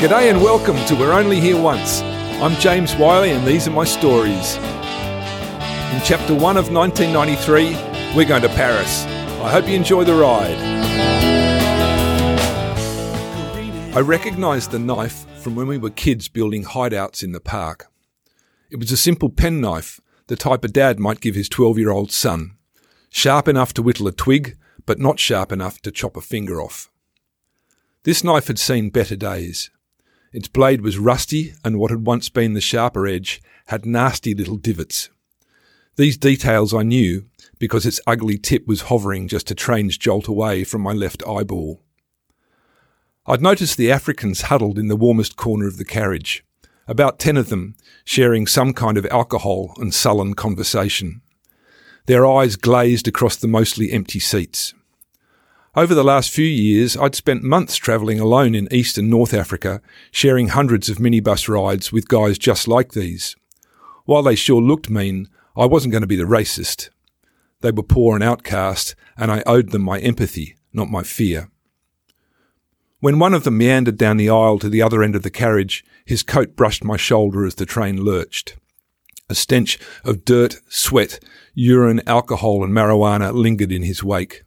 G'day and welcome to We're Only Here Once. I'm James Whiley and these are my stories. In chapter 1 of 1993, we're going to Paris. I hope you enjoy the ride. I recognised the knife from when we were kids building hideouts in the park. It was a simple penknife, the type a dad might give his 12 year old son. Sharp enough to whittle a twig, but not sharp enough to chop a finger off. This knife had seen better days. Its blade was rusty, and what had once been the sharper edge had nasty little divots. These details I knew because its ugly tip was hovering just a train's jolt away from my left eyeball. I'd noticed the Africans huddled in the warmest corner of the carriage, about ten of them sharing some kind of alcohol and sullen conversation. Their eyes glazed across the mostly empty seats. Over the last few years, I'd spent months travelling alone in East and North Africa, sharing hundreds of minibus rides with guys just like these. While they sure looked mean, I wasn't going to be the racist. They were poor and outcast, and I owed them my empathy, not my fear. When one of them meandered down the aisle to the other end of the carriage, his coat brushed my shoulder as the train lurched. A stench of dirt, sweat, urine, alcohol, and marijuana lingered in his wake.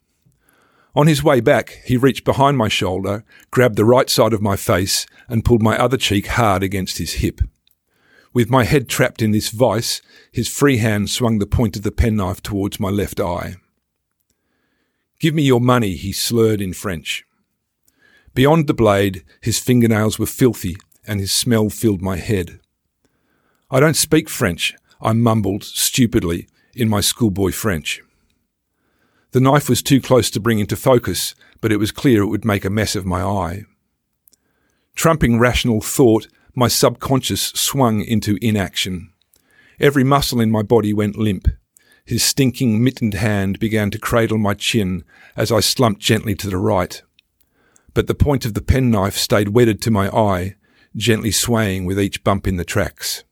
On his way back, he reached behind my shoulder, grabbed the right side of my face, and pulled my other cheek hard against his hip. With my head trapped in this vice, his free hand swung the point of the penknife towards my left eye. Give me your money, he slurred in French. Beyond the blade, his fingernails were filthy, and his smell filled my head. I don't speak French, I mumbled stupidly in my schoolboy French. The knife was too close to bring into focus, but it was clear it would make a mess of my eye. Trumping rational thought, my subconscious swung into inaction. Every muscle in my body went limp. His stinking mittened hand began to cradle my chin as I slumped gently to the right. But the point of the penknife stayed wedded to my eye, gently swaying with each bump in the tracks.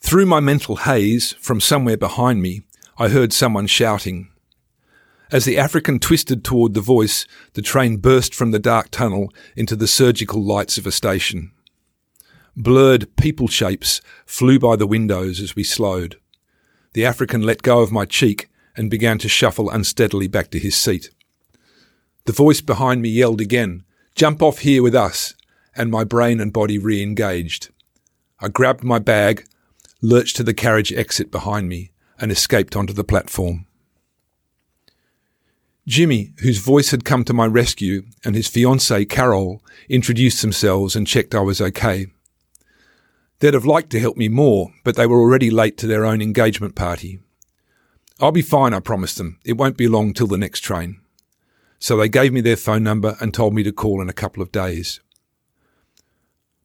Through my mental haze, from somewhere behind me, I heard someone shouting. As the African twisted toward the voice, the train burst from the dark tunnel into the surgical lights of a station. Blurred people shapes flew by the windows as we slowed. The African let go of my cheek and began to shuffle unsteadily back to his seat. The voice behind me yelled again, Jump off here with us, and my brain and body re engaged. I grabbed my bag, lurched to the carriage exit behind me, and escaped onto the platform. Jimmy, whose voice had come to my rescue, and his fiancée, Carol, introduced themselves and checked I was okay. They'd have liked to help me more, but they were already late to their own engagement party. I'll be fine, I promised them. It won't be long till the next train. So they gave me their phone number and told me to call in a couple of days.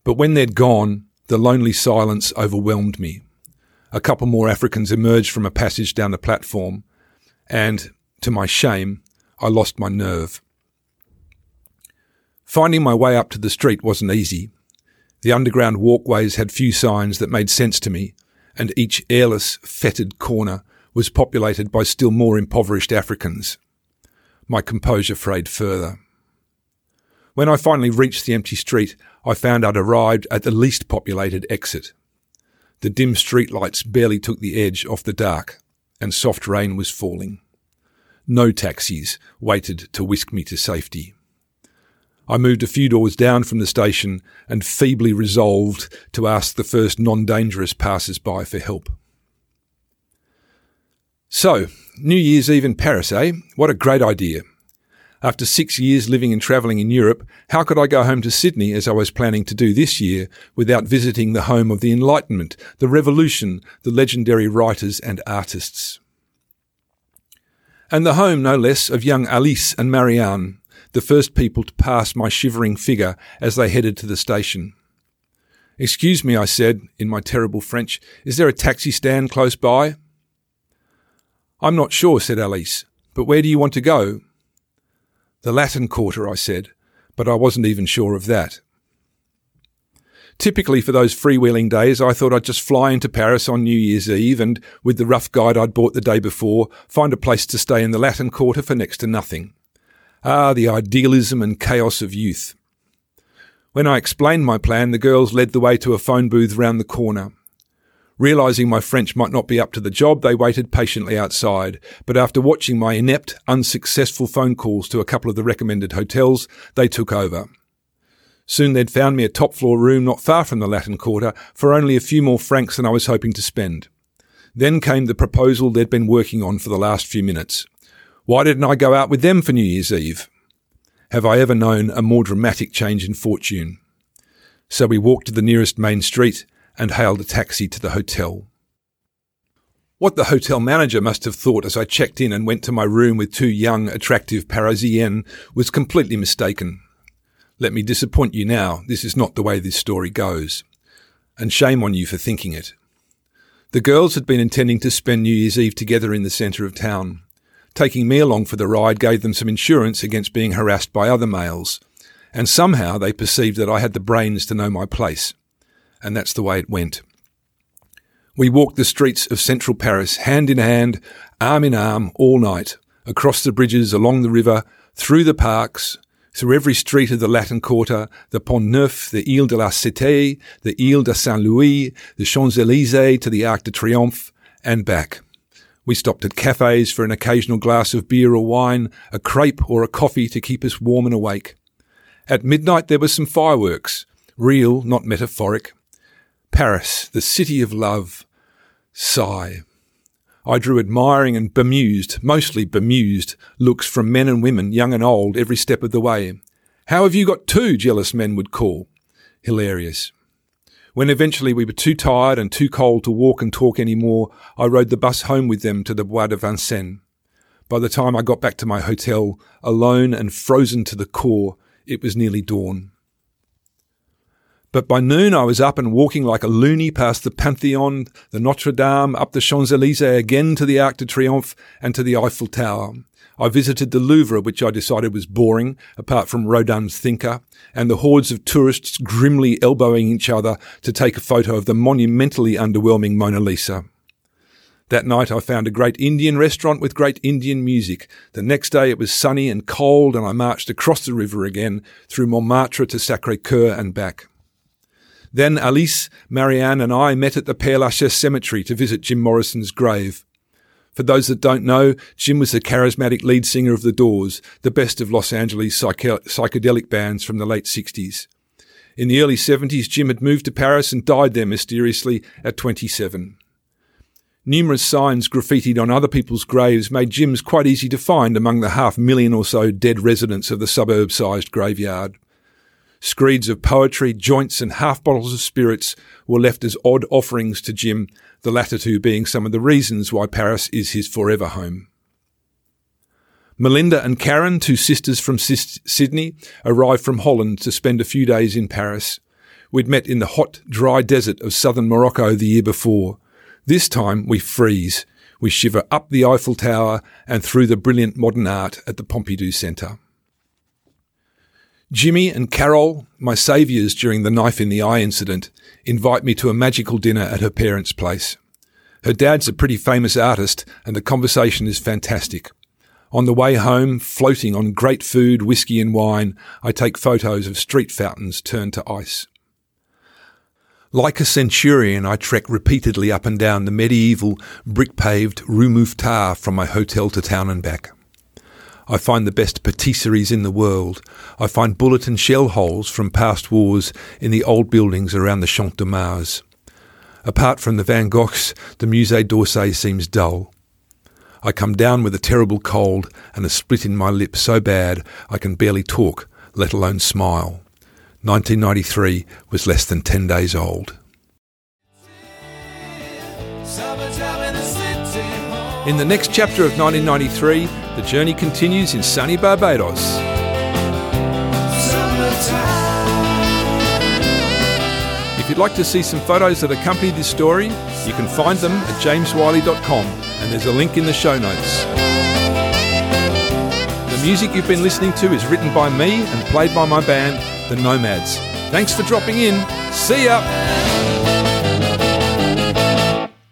But when they'd gone, the lonely silence overwhelmed me. A couple more Africans emerged from a passage down the platform, and, to my shame, I lost my nerve. Finding my way up to the street wasn't easy. The underground walkways had few signs that made sense to me, and each airless, fetid corner was populated by still more impoverished Africans. My composure frayed further. When I finally reached the empty street, I found I'd arrived at the least populated exit. The dim streetlights barely took the edge off the dark, and soft rain was falling. No taxis waited to whisk me to safety. I moved a few doors down from the station and feebly resolved to ask the first non dangerous passers by for help. So, New Year's Eve in Paris, eh? What a great idea. After six years living and travelling in Europe, how could I go home to Sydney as I was planning to do this year without visiting the home of the Enlightenment, the Revolution, the legendary writers and artists? And the home, no less, of young Alice and Marianne, the first people to pass my shivering figure as they headed to the station. Excuse me, I said, in my terrible French, is there a taxi stand close by? I'm not sure, said Alice, but where do you want to go? The Latin Quarter, I said, but I wasn't even sure of that. Typically, for those freewheeling days, I thought I'd just fly into Paris on New Year's Eve and, with the rough guide I'd bought the day before, find a place to stay in the Latin Quarter for next to nothing. Ah, the idealism and chaos of youth. When I explained my plan, the girls led the way to a phone booth round the corner. Realizing my French might not be up to the job, they waited patiently outside. But after watching my inept, unsuccessful phone calls to a couple of the recommended hotels, they took over. Soon they'd found me a top floor room not far from the Latin Quarter for only a few more francs than I was hoping to spend. Then came the proposal they'd been working on for the last few minutes. Why didn't I go out with them for New Year's Eve? Have I ever known a more dramatic change in fortune? So we walked to the nearest main street and hailed a taxi to the hotel. What the hotel manager must have thought as I checked in and went to my room with two young, attractive Parisiennes was completely mistaken. Let me disappoint you now, this is not the way this story goes. And shame on you for thinking it. The girls had been intending to spend New Year's Eve together in the centre of town. Taking me along for the ride gave them some insurance against being harassed by other males, and somehow they perceived that I had the brains to know my place and that's the way it went. We walked the streets of central Paris hand in hand, arm in arm, all night, across the bridges, along the river, through the parks, through every street of the Latin Quarter, the Pont Neuf, the Ile de la Cité, the Ile de Saint Louis, the Champs Elysees to the Arc de Triomphe, and back. We stopped at cafes for an occasional glass of beer or wine, a crepe or a coffee to keep us warm and awake. At midnight there were some fireworks, real, not metaphoric, Paris, the city of love. Sigh. I drew admiring and bemused, mostly bemused, looks from men and women, young and old, every step of the way. How have you got two? jealous men would call. Hilarious. When eventually we were too tired and too cold to walk and talk any more, I rode the bus home with them to the Bois de Vincennes. By the time I got back to my hotel, alone and frozen to the core, it was nearly dawn. But by noon, I was up and walking like a loony past the Pantheon, the Notre Dame, up the Champs Elysees, again to the Arc de Triomphe and to the Eiffel Tower. I visited the Louvre, which I decided was boring, apart from Rodin's Thinker, and the hordes of tourists grimly elbowing each other to take a photo of the monumentally underwhelming Mona Lisa. That night I found a great Indian restaurant with great Indian music. The next day it was sunny and cold and I marched across the river again through Montmartre to Sacré-Cœur and back. Then Alice, Marianne, and I met at the Père Lachaise cemetery to visit Jim Morrison's grave. For those that don't know, Jim was the charismatic lead singer of The Doors, the best of Los Angeles psych- psychedelic bands from the late 60s. In the early 70s, Jim had moved to Paris and died there mysteriously at 27. Numerous signs graffitied on other people's graves made Jim's quite easy to find among the half million or so dead residents of the suburb sized graveyard. Screeds of poetry, joints, and half bottles of spirits were left as odd offerings to Jim, the latter two being some of the reasons why Paris is his forever home. Melinda and Karen, two sisters from Sydney, arrived from Holland to spend a few days in Paris. We'd met in the hot, dry desert of southern Morocco the year before. This time we freeze. We shiver up the Eiffel Tower and through the brilliant modern art at the Pompidou Centre. Jimmy and Carol, my saviours during the knife in the eye incident, invite me to a magical dinner at her parents' place. Her dad's a pretty famous artist, and the conversation is fantastic. On the way home, floating on great food, whiskey, and wine, I take photos of street fountains turned to ice. Like a centurion, I trek repeatedly up and down the medieval, brick paved Rue Mouffetard from my hotel to town and back. I find the best patisseries in the world. I find bullet and shell holes from past wars in the old buildings around the Champ de Mars. Apart from the Van Goghs, the Musée d'Orsay seems dull. I come down with a terrible cold and a split in my lip so bad I can barely talk, let alone smile. 1993 was less than 10 days old. In the next chapter of 1993, the journey continues in sunny Barbados. If you'd like to see some photos that accompany this story, you can find them at jameswhiley.com and there's a link in the show notes. The music you've been listening to is written by me and played by my band, The Nomads. Thanks for dropping in. See ya!